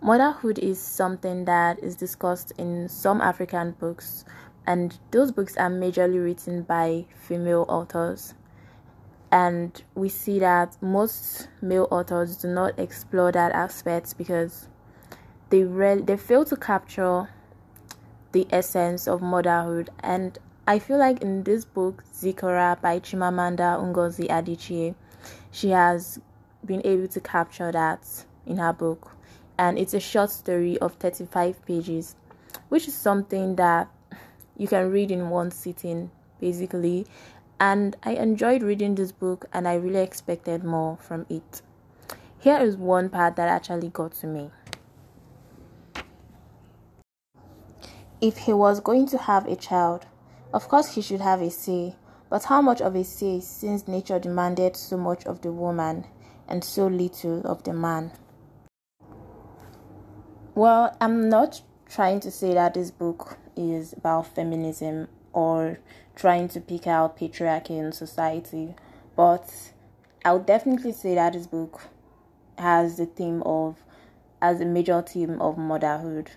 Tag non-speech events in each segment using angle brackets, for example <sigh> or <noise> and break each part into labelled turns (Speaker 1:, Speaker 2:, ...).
Speaker 1: Motherhood is something that is discussed in some African books, and those books are majorly written by female authors. And we see that most male authors do not explore that aspect because they re- they fail to capture the essence of motherhood. And I feel like in this book, Zikora by Chimamanda Ngozi Adichie, she has been able to capture that in her book and it's a short story of 35 pages, which is something that you can read in one sitting basically. And I enjoyed reading this book and I really expected more from it. Here is one part that actually got to me. If he was going to have a child, of course he should have a say, but how much of a say since nature demanded so much of the woman and so little of the man? Well, I'm not trying to say that this book is about feminism or trying to pick out patriarchy in society, but I would definitely say that this book has the theme of, as a major theme of motherhood.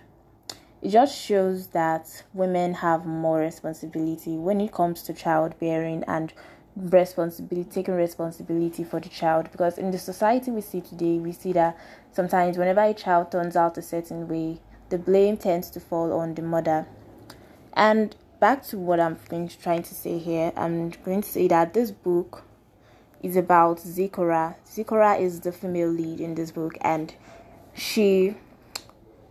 Speaker 1: It just shows that women have more responsibility when it comes to childbearing and responsibility taking responsibility for the child. Because in the society we see today we see that sometimes whenever a child turns out a certain way the blame tends to fall on the mother. And back to what i'm trying to say here i'm going to say that this book is about zikora. Zikora is the female lead in this book and she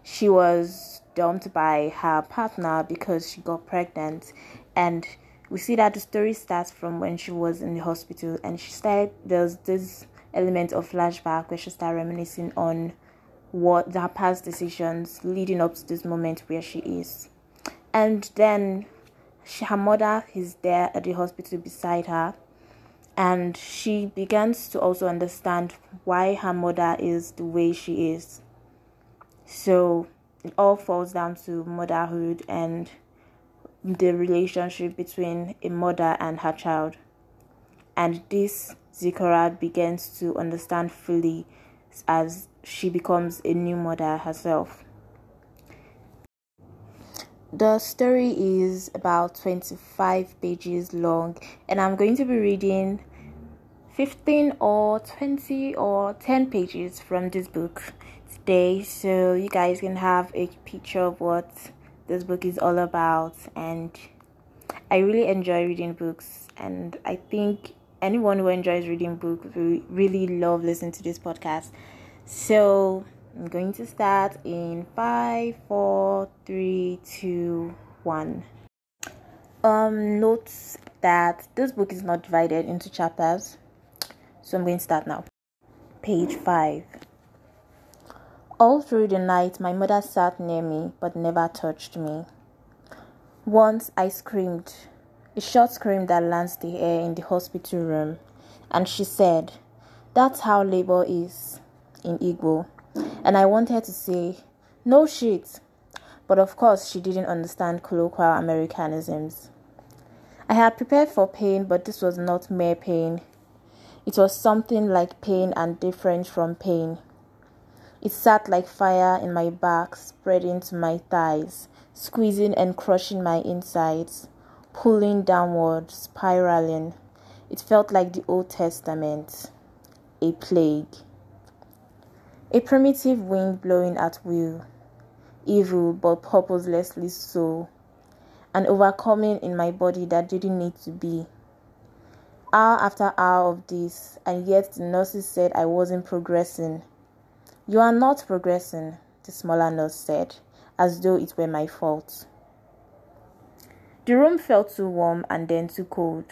Speaker 1: she was dumped by her partner because she got pregnant. And we see that the story starts from when she was in the hospital and she started there's this element of flashback where she started reminiscing on what her past decisions leading up to this moment where she is. And then she, her mother is there at the hospital beside her and she begins to also understand why her mother is the way she is. So it all falls down to motherhood and the relationship between a mother and her child. And this Zikora begins to understand fully as she becomes a new mother herself. The story is about 25 pages long, and I'm going to be reading 15 or 20 or 10 pages from this book today so you guys can have a picture of what this book is all about and I really enjoy reading books and I think anyone who enjoys reading books will really love listening to this podcast. So I'm going to start in five, four, three, two, one. Um note that this book is not divided into chapters. So I'm going to start now. Page five. All through the night, my mother sat near me but never touched me. Once I screamed, a short scream that lands the air in the hospital room, and she said, That's how labor is in Igbo. And I wanted to say, No shit. But of course, she didn't understand colloquial Americanisms. I had prepared for pain, but this was not mere pain. It was something like pain and different from pain. It sat like fire in my back, spreading to my thighs, squeezing and crushing my insides, pulling downward, spiraling. It felt like the Old Testament, a plague. A primitive wind blowing at will, evil but purposelessly so, an overcoming in my body that didn't need to be. Hour after hour of this, and yet the nurses said I wasn't progressing. You are not progressing, the smaller nurse said, as though it were my fault. The room felt too warm and then too cold.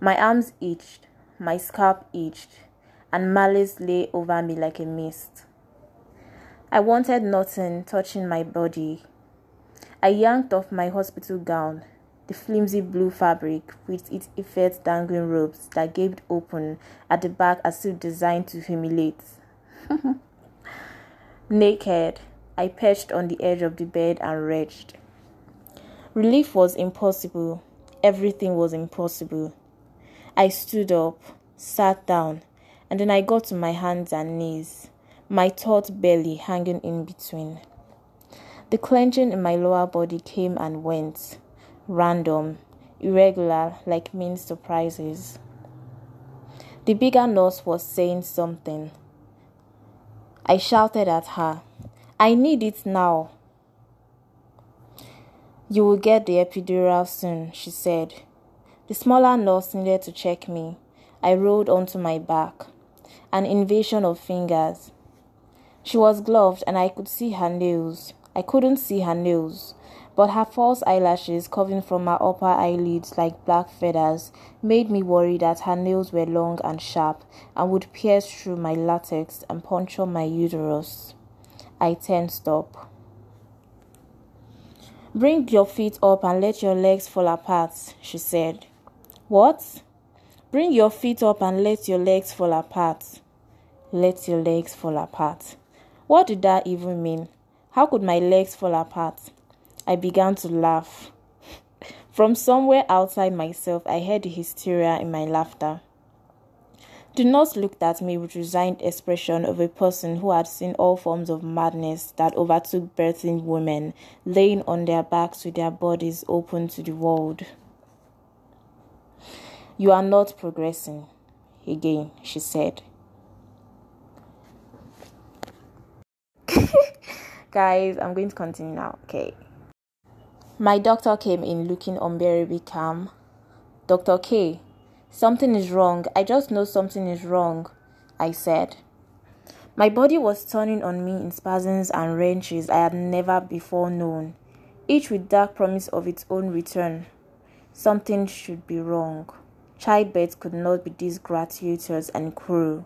Speaker 1: My arms itched, my scalp itched, and malice lay over me like a mist. I wanted nothing touching my body. I yanked off my hospital gown, the flimsy blue fabric with its effete dangling ropes that gaped open at the back as if designed to humiliate. <laughs> Naked, I perched on the edge of the bed and retched. Relief was impossible. Everything was impossible. I stood up, sat down, and then I got to my hands and knees. my taut belly hanging in between. The clenching in my lower body came and went, random, irregular, like mean surprises. The bigger nurse was saying something. I shouted at her, I need it now. You will get the epidural soon, she said. The smaller nurse needed to check me. I rolled onto my back. An invasion of fingers. She was gloved and I could see her nails. I couldn't see her nails, but her false eyelashes curving from her upper eyelids like black feathers made me worry that her nails were long and sharp and would pierce through my latex and puncture my uterus. I tensed up. Bring your feet up and let your legs fall apart, she said. What? Bring your feet up and let your legs fall apart. Let your legs fall apart. What did that even mean? How could my legs fall apart? I began to laugh. From somewhere outside myself, I heard the hysteria in my laughter. The nurse looked at me with resigned expression of a person who had seen all forms of madness that overtook birthing women, laying on their backs with their bodies open to the world. You are not progressing, again, she said. <laughs> Guys, I'm going to continue now, okay? My doctor came in looking unbearably calm. Dr. K, something is wrong. I just know something is wrong, I said. My body was turning on me in spasms and wrenches I had never before known, each with dark promise of its own return. Something should be wrong. Childbirth could not be this gratuitous and cruel.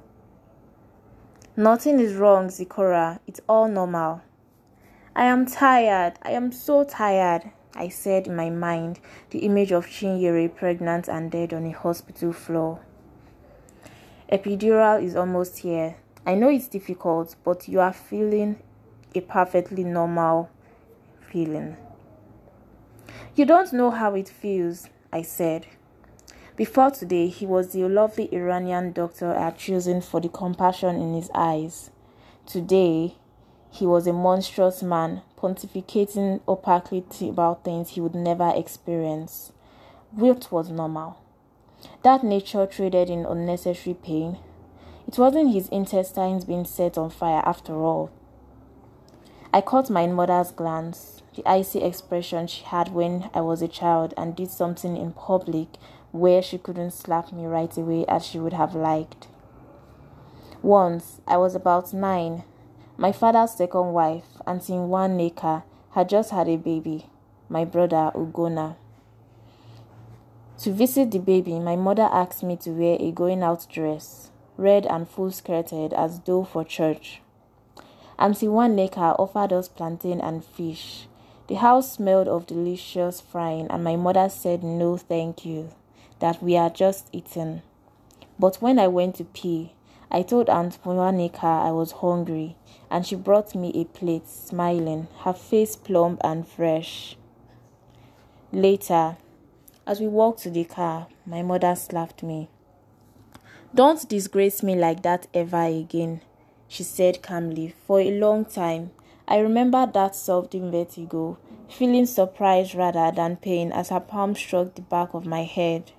Speaker 1: Nothing is wrong, Zikora. It's all normal. I am tired. I am so tired. I said in my mind, the image of Chinyere pregnant and dead on a hospital floor. Epidural is almost here. I know it's difficult, but you are feeling a perfectly normal feeling. You don't know how it feels, I said. Before today, he was the lovely Iranian doctor I had chosen for the compassion in his eyes. Today, he was a monstrous man, pontificating opaquely about things he would never experience. Wilt was normal. That nature traded in unnecessary pain. It wasn't his intestines being set on fire after all. I caught my mother's glance, the icy expression she had when I was a child and did something in public where she couldn't slap me right away as she would have liked. Once, I was about nine, my father's second wife, Auntie Neka, had just had a baby, my brother Ugona. To visit the baby, my mother asked me to wear a going out dress, red and full skirted as though for church. Auntie Neka offered us plantain and fish. The house smelled of delicious frying, and my mother said no thank you, that we are just eating. But when I went to pee, I told Auntie Neka I was hungry, and she brought me a plate, smiling, her face plump and fresh. Later, as we walked to the car, my mother slapped me. Don't disgrace me like that ever again, she said calmly. For a long time, I remember that softening vertigo, feeling surprise rather than pain as her palm struck the back of my head.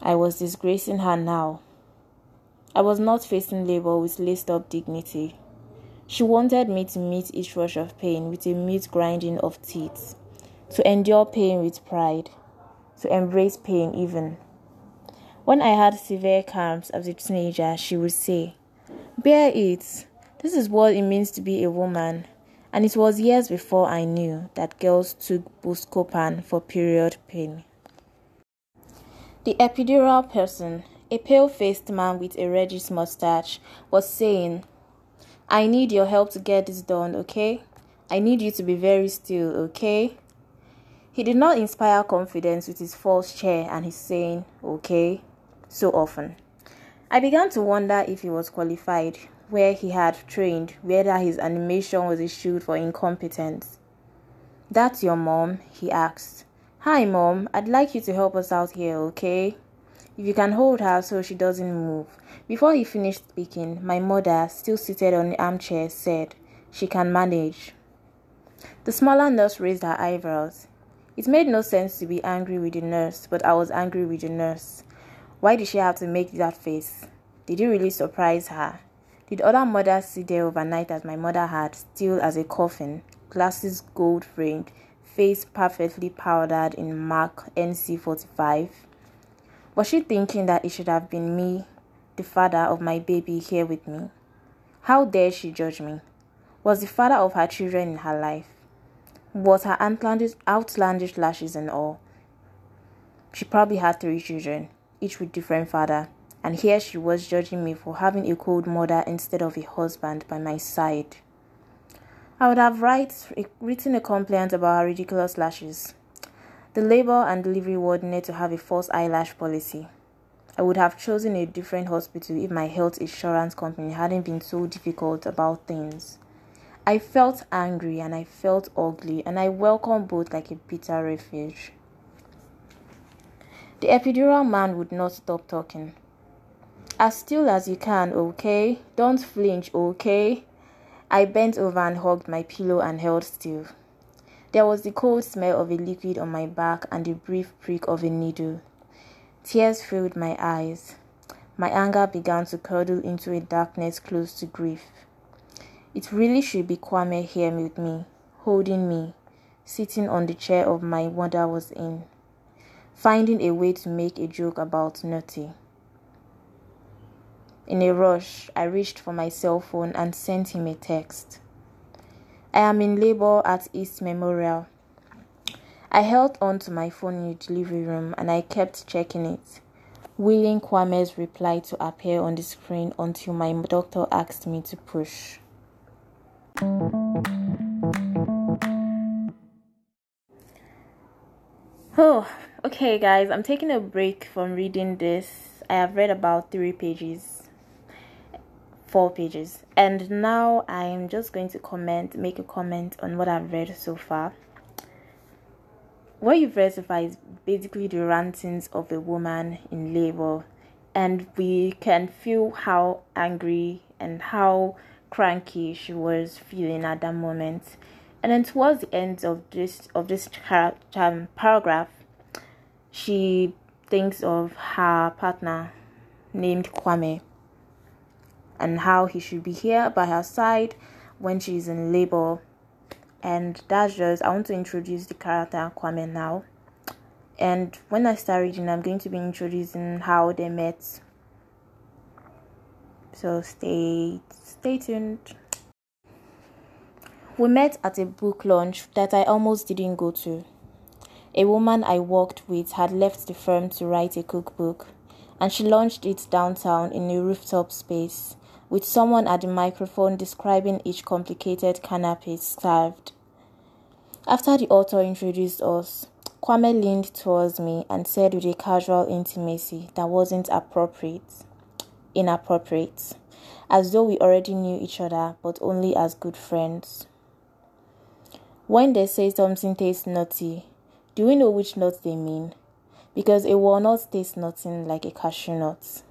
Speaker 1: I was disgracing her now. I was not facing labor with laced up dignity. She wanted me to meet each rush of pain with a mute grinding of teeth, to endure pain with pride, to embrace pain even. When I had severe cramps as a teenager, she would say, Bear it. This is what it means to be a woman. And it was years before I knew that girls took Buscopan for period pain. The epidural person a pale faced man with a reddish mustache was saying, I need your help to get this done, okay? I need you to be very still, okay? He did not inspire confidence with his false chair and his saying, okay, so often. I began to wonder if he was qualified, where he had trained, whether his animation was issued for incompetence. That's your mom? he asked. Hi, mom. I'd like you to help us out here, okay? If you can hold her so she doesn't move, Before he finished speaking, my mother, still seated on the armchair, said, She can manage. The smaller nurse raised her eyebrows. It made no sense to be angry with the nurse, but I was angry with the nurse. Why did she have to make that face? Did it really surprise her? Did other mothers sit there overnight as my mother had, still as a coffin, glasses gold framed, face perfectly powdered in MAC NC45? Was she thinking that it should have been me, the father of my baby, here with me? How dare she judge me? Was the father of her children in her life? Was her outlandish, outlandish lashes and all? She probably had three children, each with different father, and here she was judging me for having a cold mother instead of a husband by my side. I would have write, written a complaint about her ridiculous lashes. The labor and delivery ward needed to have a false eyelash policy. I would have chosen a different hospital if my health insurance company hadn't been so difficult about things. I felt angry and I felt ugly, and I welcomed both like a bitter refuge. The epidural man would not stop talking. As still as you can, okay? Don't flinch, okay? I bent over and hugged my pillow and held still. There was the cold smell of a liquid on my back and the brief prick of a needle. Tears filled my eyes. My anger began to curdle into a darkness close to grief. It really should be Kwame here with me, holding me, sitting on the chair of my mother was in, finding a way to make a joke about Naughty. In a rush, I reached for my cell phone and sent him a text. I am in labor at East Memorial. I held on to my phone in the delivery room and I kept checking it, willing Kwame's reply to appear on the screen until my doctor asked me to push. Oh, okay, guys, I'm taking a break from reading this. I have read about three pages four pages. And now i'm just going to comment make a comment on what i've read so far. What you've read so far is basically the rantings of a woman in labor. And we can feel how angry and how cranky she was feeling at that moment. And then towards the end of this of this um, paragraph she thinks of her partner named kwame and how he should be here by her side when she's in labor. And that's just, I want to introduce the character Kwame now. And when I start reading, I'm going to be introducing how they met. So stay stay tuned. We met at a book launch that I almost didn't go to. A woman I worked with had left the firm to write a cookbook, and she launched it downtown in a rooftop space with someone at the microphone describing each complicated canapé served. After the author introduced us, Kwame leaned towards me and said with a casual intimacy that wasn't appropriate, inappropriate, as though we already knew each other but only as good friends. When they say something tastes nutty, do we know which nut they mean? Because a walnut tastes nothing like a cashew nut.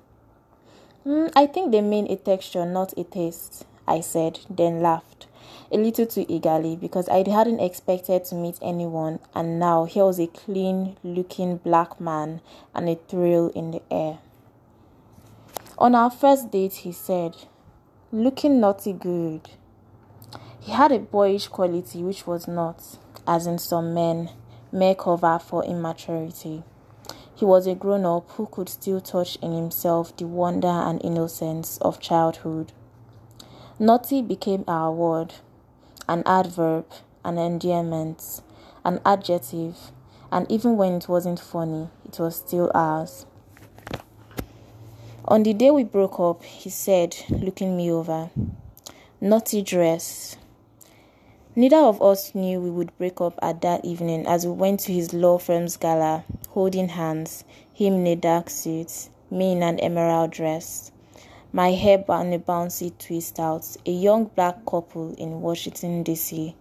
Speaker 1: Mm, I think they mean a texture, not a taste, I said, then laughed, a little too eagerly because I hadn't expected to meet anyone, and now here was a clean looking black man and a thrill in the air. On our first date, he said, looking naughty good. He had a boyish quality which was not, as in some men, mere cover for immaturity. He was a grown up who could still touch in himself the wonder and innocence of childhood. Naughty became our word, an adverb, an endearment, an adjective, and even when it wasn't funny, it was still ours. On the day we broke up, he said, looking me over, Naughty dress. Neither of us knew we would break up at that evening as we went to his law firm's gala, holding hands, him in a dark suit, me in an emerald dress, my hair on a bouncy twist out, a young black couple in Washington, D.C.,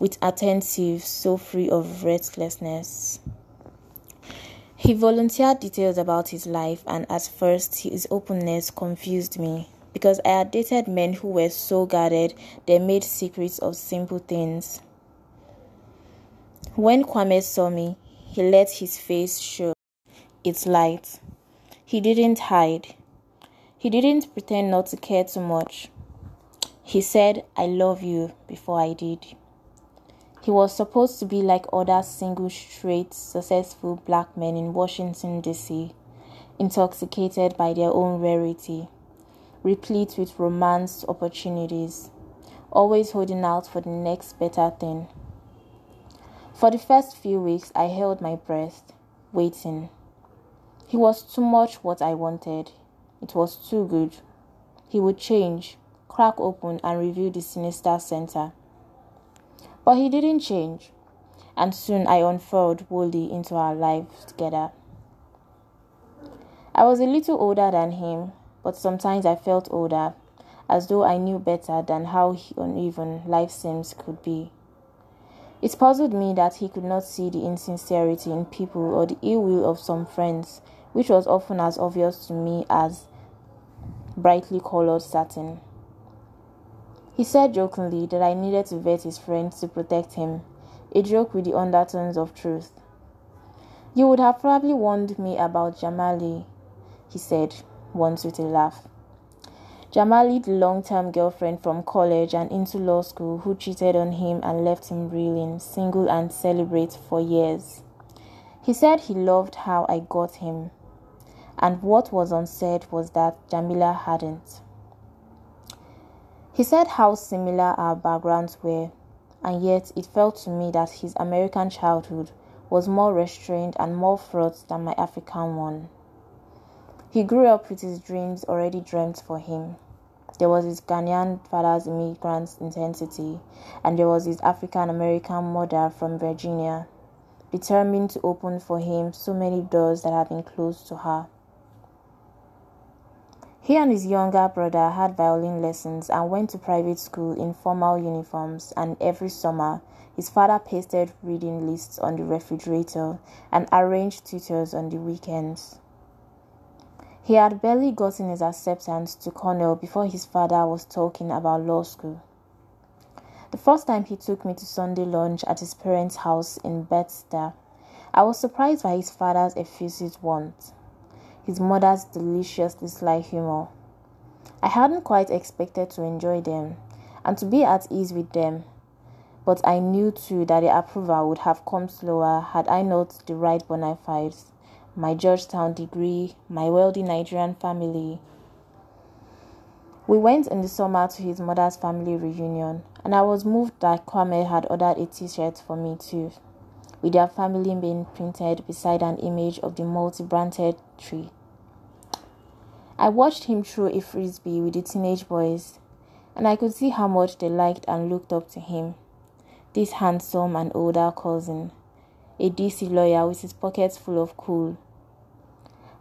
Speaker 1: with attentive, so free of restlessness. He volunteered details about his life, and at first his openness confused me because I had dated men who were so guarded they made secrets of simple things. When Kwame saw me, he let his face show its light. He didn't hide. He didn't pretend not to care too much. He said, I love you before I did. He was supposed to be like other single, straight, successful black men in Washington, D.C., intoxicated by their own rarity, replete with romance opportunities, always holding out for the next better thing. For the first few weeks, I held my breath, waiting. He was too much what I wanted. It was too good. He would change, crack open, and reveal the sinister center. But he didn't change, and soon I unfurled wholly into our lives together. I was a little older than him, but sometimes I felt older, as though I knew better than how uneven life seems could be. It puzzled me that he could not see the insincerity in people or the ill will of some friends, which was often as obvious to me as brightly colored satin. He said jokingly that I needed to vet his friends to protect him, a joke with the undertones of truth. You would have probably warned me about Jamali, he said once with a laugh. Jamali, the long term girlfriend from college and into law school, who cheated on him and left him reeling, single and celibate for years. He said he loved how I got him, and what was unsaid was that Jamila hadn't. He said how similar our backgrounds were, and yet it felt to me that his American childhood was more restrained and more fraught than my African one. He grew up with his dreams already dreamt for him. There was his Ghanaian father's immigrant intensity, and there was his African American mother from Virginia, determined to open for him so many doors that had been closed to her. He and his younger brother had violin lessons and went to private school in formal uniforms, and every summer his father pasted reading lists on the refrigerator and arranged tutors on the weekends. He had barely gotten his acceptance to Cornell before his father was talking about law school. The first time he took me to Sunday lunch at his parents' house in Bethesda, I was surprised by his father's effusive warmth his mother's deliciously sly humor. I hadn't quite expected to enjoy them and to be at ease with them, but I knew too that the approval would have come slower had I not the right bona fides my Georgetown degree, my wealthy Nigerian family. We went in the summer to his mother's family reunion, and I was moved that Kwame had ordered a t shirt for me too with their family being printed beside an image of the multi branted tree. I watched him throw a frisbee with the teenage boys, and I could see how much they liked and looked up to him. This handsome and older cousin, a DC lawyer with his pockets full of cool.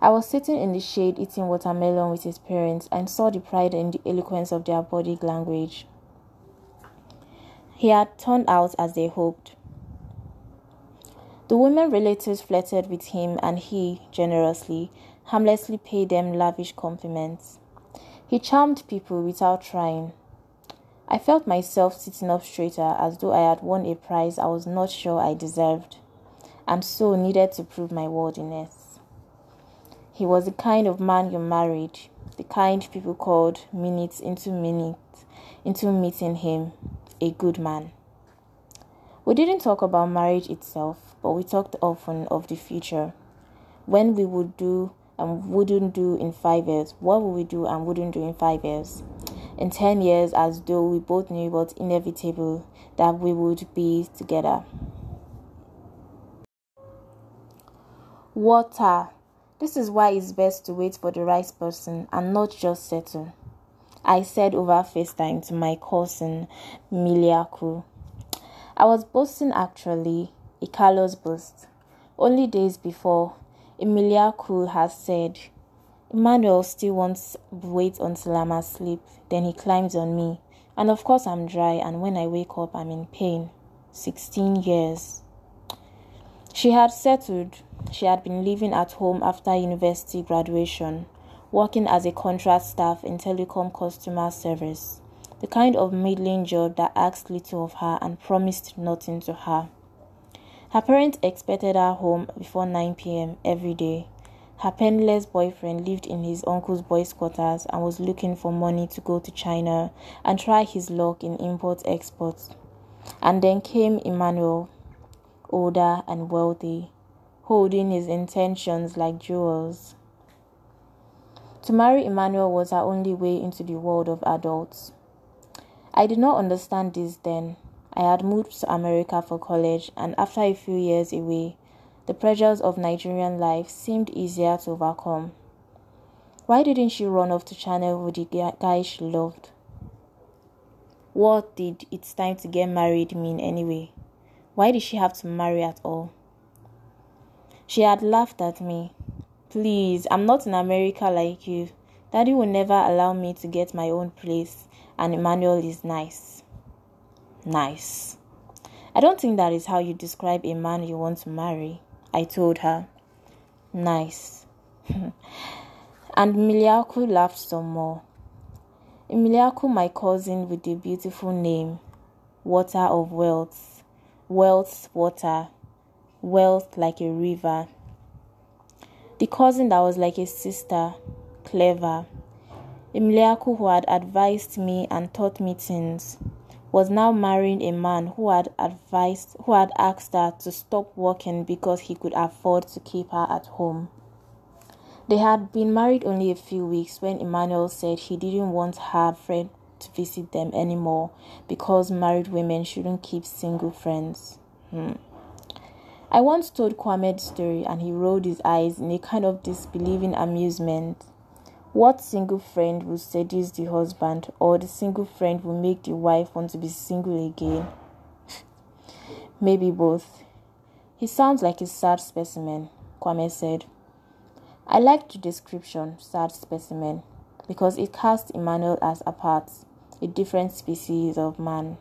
Speaker 1: I was sitting in the shade eating watermelon with his parents and saw the pride and the eloquence of their body language. He had turned out as they hoped. The women relatives flirted with him, and he, generously, harmlessly paid them lavish compliments. He charmed people without trying. I felt myself sitting up straighter as though I had won a prize I was not sure I deserved, and so needed to prove my worthiness. He was the kind of man you married, the kind people called minutes into minutes into meeting him, a good man. We didn't talk about marriage itself but we talked often of the future. When we would do and wouldn't do in five years, what would we do and wouldn't do in five years? In 10 years, as though we both knew it was inevitable that we would be together. Water. This is why it's best to wait for the right person and not just settle. I said over FaceTime to my cousin Mmiliaku. I was boasting actually a Carlos boast. Only days before, Mmiliaku has said, Emmanuel still wants to wait until I'm asleep. Then he climbs on me. And of course, I'm dry, and when I wake up, I'm in pain. 16 years. She had settled. She had been living at home after university graduation, working as a contract staff in telecom customer service, the kind of middling job that asked little of her and promised nothing to her. Her parents expected her home before 9 p.m. every day. Her penniless boyfriend lived in his uncle's boys' quarters and was looking for money to go to China and try his luck in import exports. And then came Emmanuel, older and wealthy, holding his intentions like jewels. To marry Emmanuel was her only way into the world of adults. I did not understand this then. I had moved to America for college, and after a few years away, the pressures of Nigerian life seemed easier to overcome. Why didn't she run off to China with the guy she loved? What did it's time to get married mean anyway? Why did she have to marry at all? She had laughed at me. Please, I'm not in America like you. Daddy will never allow me to get my own place, and Emmanuel is nice nice. I don't think that is how you describe a man you want to marry, I told her. Nice. <laughs> and Mmiliaku laughed some more. Mmiliaku, my cousin with the beautiful name, Water of Wealth, Wealth Water, Wealth like a river. The cousin that was like a sister, clever. Mmiliaku, who had advised me and taught me things was now marrying a man who had advised who had asked her to stop working because he could afford to keep her at home. They had been married only a few weeks when Emmanuel said he didn't want her friend to visit them anymore because married women shouldn't keep single friends. Hmm. I once told Kwame the story and he rolled his eyes in a kind of disbelieving amusement. What single friend will seduce the husband, or the single friend will make the wife want to be single again? <laughs> Maybe both. He sounds like a sad specimen, Kwame said. I liked the description, sad specimen, because it cast Emmanuel as apart, a different species of man,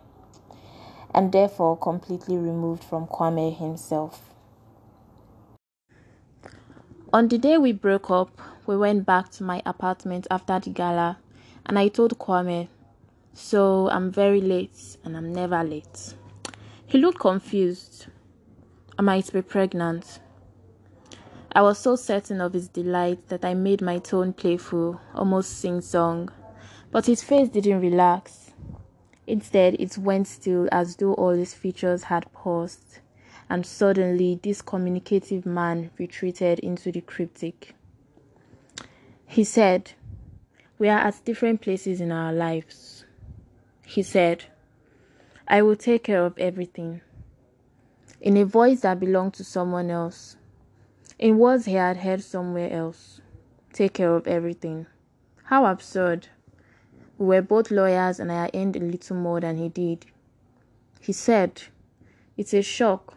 Speaker 1: and therefore completely removed from Kwame himself. On the day we broke up, we went back to my apartment after the gala, and I told Kwame, So I'm very late, and I'm never late. He looked confused. I might be pregnant. I was so certain of his delight that I made my tone playful, almost sing song, but his face didn't relax. Instead, it went still as though all his features had paused and suddenly this communicative man retreated into the cryptic. He said, We are at different places in our lives. He said, I will take care of everything. In a voice that belonged to someone else, in words he had heard somewhere else. Take care of everything. How absurd. We were both lawyers and I earned a little more than he did. He said, It's a shock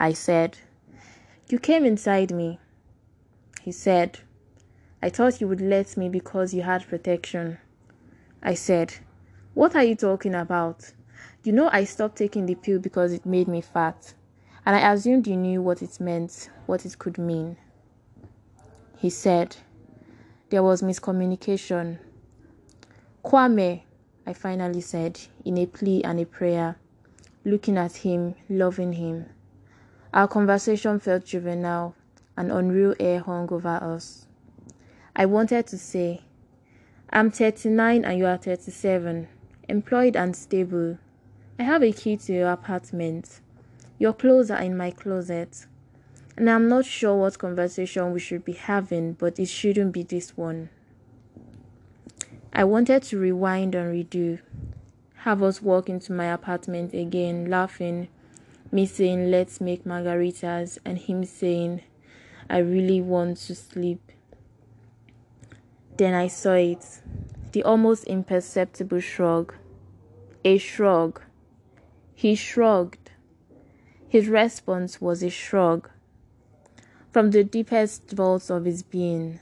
Speaker 1: I said. You came inside me. He said, I thought you would let me because you had protection. I said, What are you talking about? You know, I stopped taking the pill because it made me fat, and I assumed you knew what it meant, what it could mean. He said, There was miscommunication. Kwame, I finally said, in a plea and a prayer, looking at him, loving him. Our conversation felt juvenile, an unreal air hung over us. I wanted to say, I'm 39 and you are 37, employed and stable. I have a key to your apartment. Your clothes are in my closet. And I'm not sure what conversation we should be having, but it shouldn't be this one. I wanted to rewind and redo, have us walk into my apartment again, laughing me saying, Let's make margaritas, and him saying, I really want to sleep. Then I saw it the almost imperceptible shrug. A shrug. He shrugged. His response was a shrug. From the deepest vaults of his being,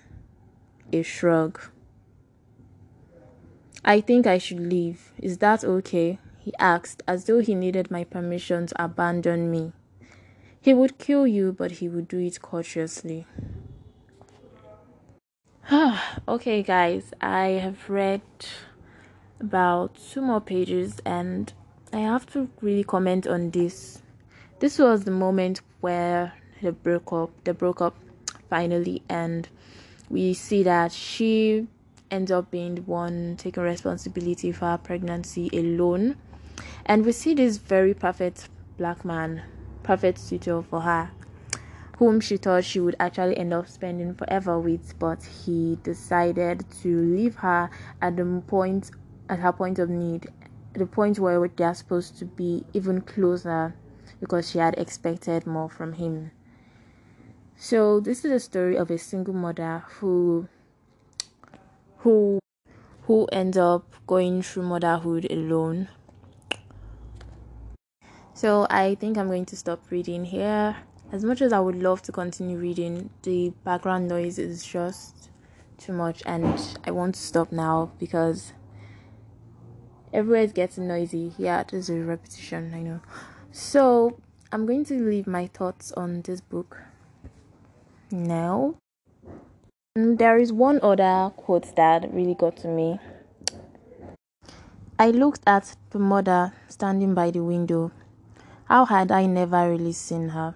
Speaker 1: a shrug. I think I should leave. Is that okay? he asked, as though he needed my permission to abandon me. He would kill you, but he would do it cautiously. <sighs> okay, guys, I have read about two more pages and I have to really comment on this. This was the moment where they broke up, they broke up finally, and we see that she ends up being the one taking responsibility for her pregnancy alone. And we see this very perfect black man, perfect suitor for her, whom she thought she would actually end up spending forever with, but he decided to leave her at the point at her point of need, the point where they are supposed to be even closer because she had expected more from him. So this is a story of a single mother who who who ends up going through motherhood alone. So I think I'm going to stop reading here. As much as I would love to continue reading, the background noise is just too much and I want to stop now because everywhere is getting noisy. Yeah, there's a repetition, I know. So I'm going to leave my thoughts on this book now. Mm, there is one other quote that really got to me. I looked at the mother standing by the window. How had I never really seen her?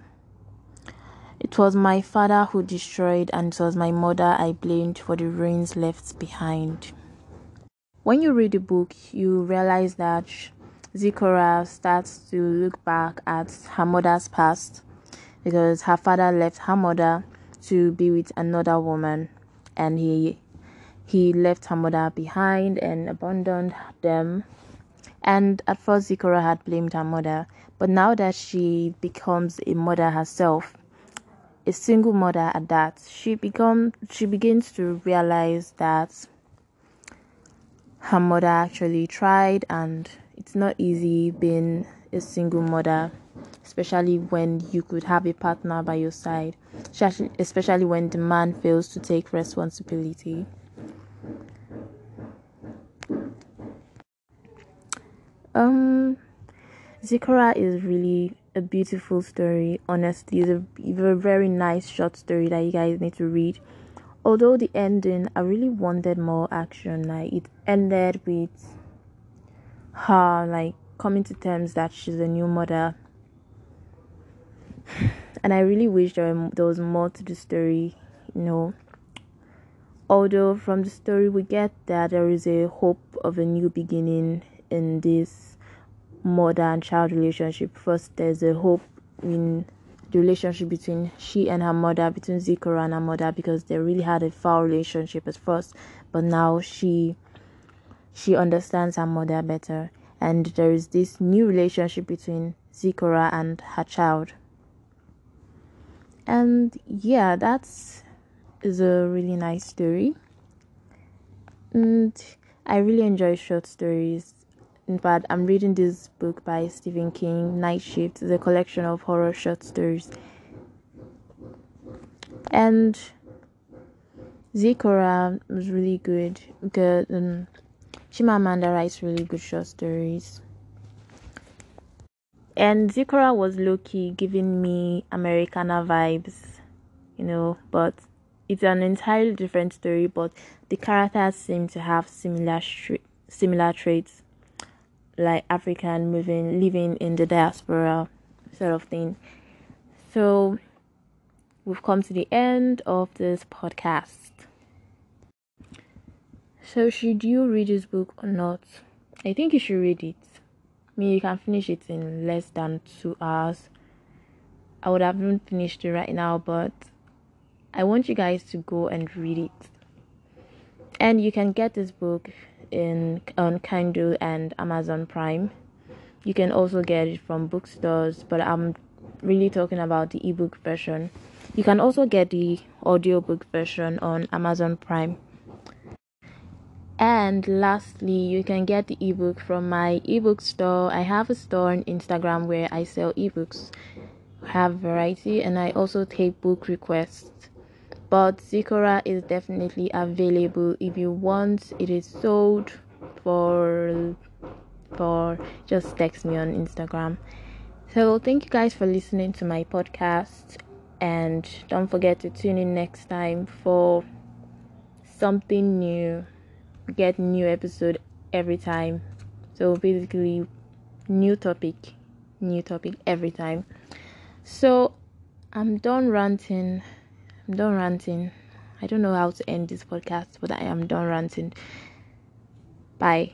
Speaker 1: It was my father who destroyed, and it was my mother I blamed for the ruins left behind. When you read the book, you realize that Zikora starts to look back at her mother's past because her father left her mother to be with another woman and he he left her mother behind and abandoned them. And at first Zikora had blamed her mother but now that she becomes a mother herself a single mother at that she become she begins to realize that her mother actually tried and it's not easy being a single mother especially when you could have a partner by your side, especially when the man fails to take responsibility. Um, Zikora is really a beautiful story. Honestly, it's a, it's a very nice short story that you guys need to read. Although the ending, I really wanted more action. Like it ended with her like coming to terms that she's a new mother and I really wish there, there was more to the story, you know. Although from the story we get that there is a hope of a new beginning in this mother and child relationship. First, there's a hope in the relationship between she and her mother, between Zikora and her mother, because they really had a foul relationship at first, but now she she understands her mother better, and there is this new relationship between Zikora and her child and yeah that's is a really nice story. And i really enjoy short stories fact i'm reading this book by stephen king night shift a collection of horror short stories. And zikora was really good because um, chimamanda writes really good short stories and Zikora was low key giving me Americanah vibes, you know, but it's an entirely different story. But the characters seem to have similar similar traits, like African moving, living in the diaspora, sort of thing. So we've come to the end of this podcast. So should you read this book or not? I think you should read it me you can finish it in less than two hours. I would have even finished it right now but i want you guys to go and read it. And you can get this book in on kindle and amazon prime. You can also get it from bookstores but i'm really talking about the ebook version. You can also get the audiobook version on amazon prime and lastly, you can get the ebook from my ebook store. I have a store on Instagram where I sell ebooks. I have variety and I also take book requests. But Zikora is definitely available if you want. It is sold for for just text me on Instagram. So, thank you guys for listening to my podcast. And don't forget to tune in next time for something new. Get new episode every time. So, basically, new topic, new topic every time. So, I'm done ranting. I'm done ranting. I don't know how to end this podcast, but I am done ranting. Bye.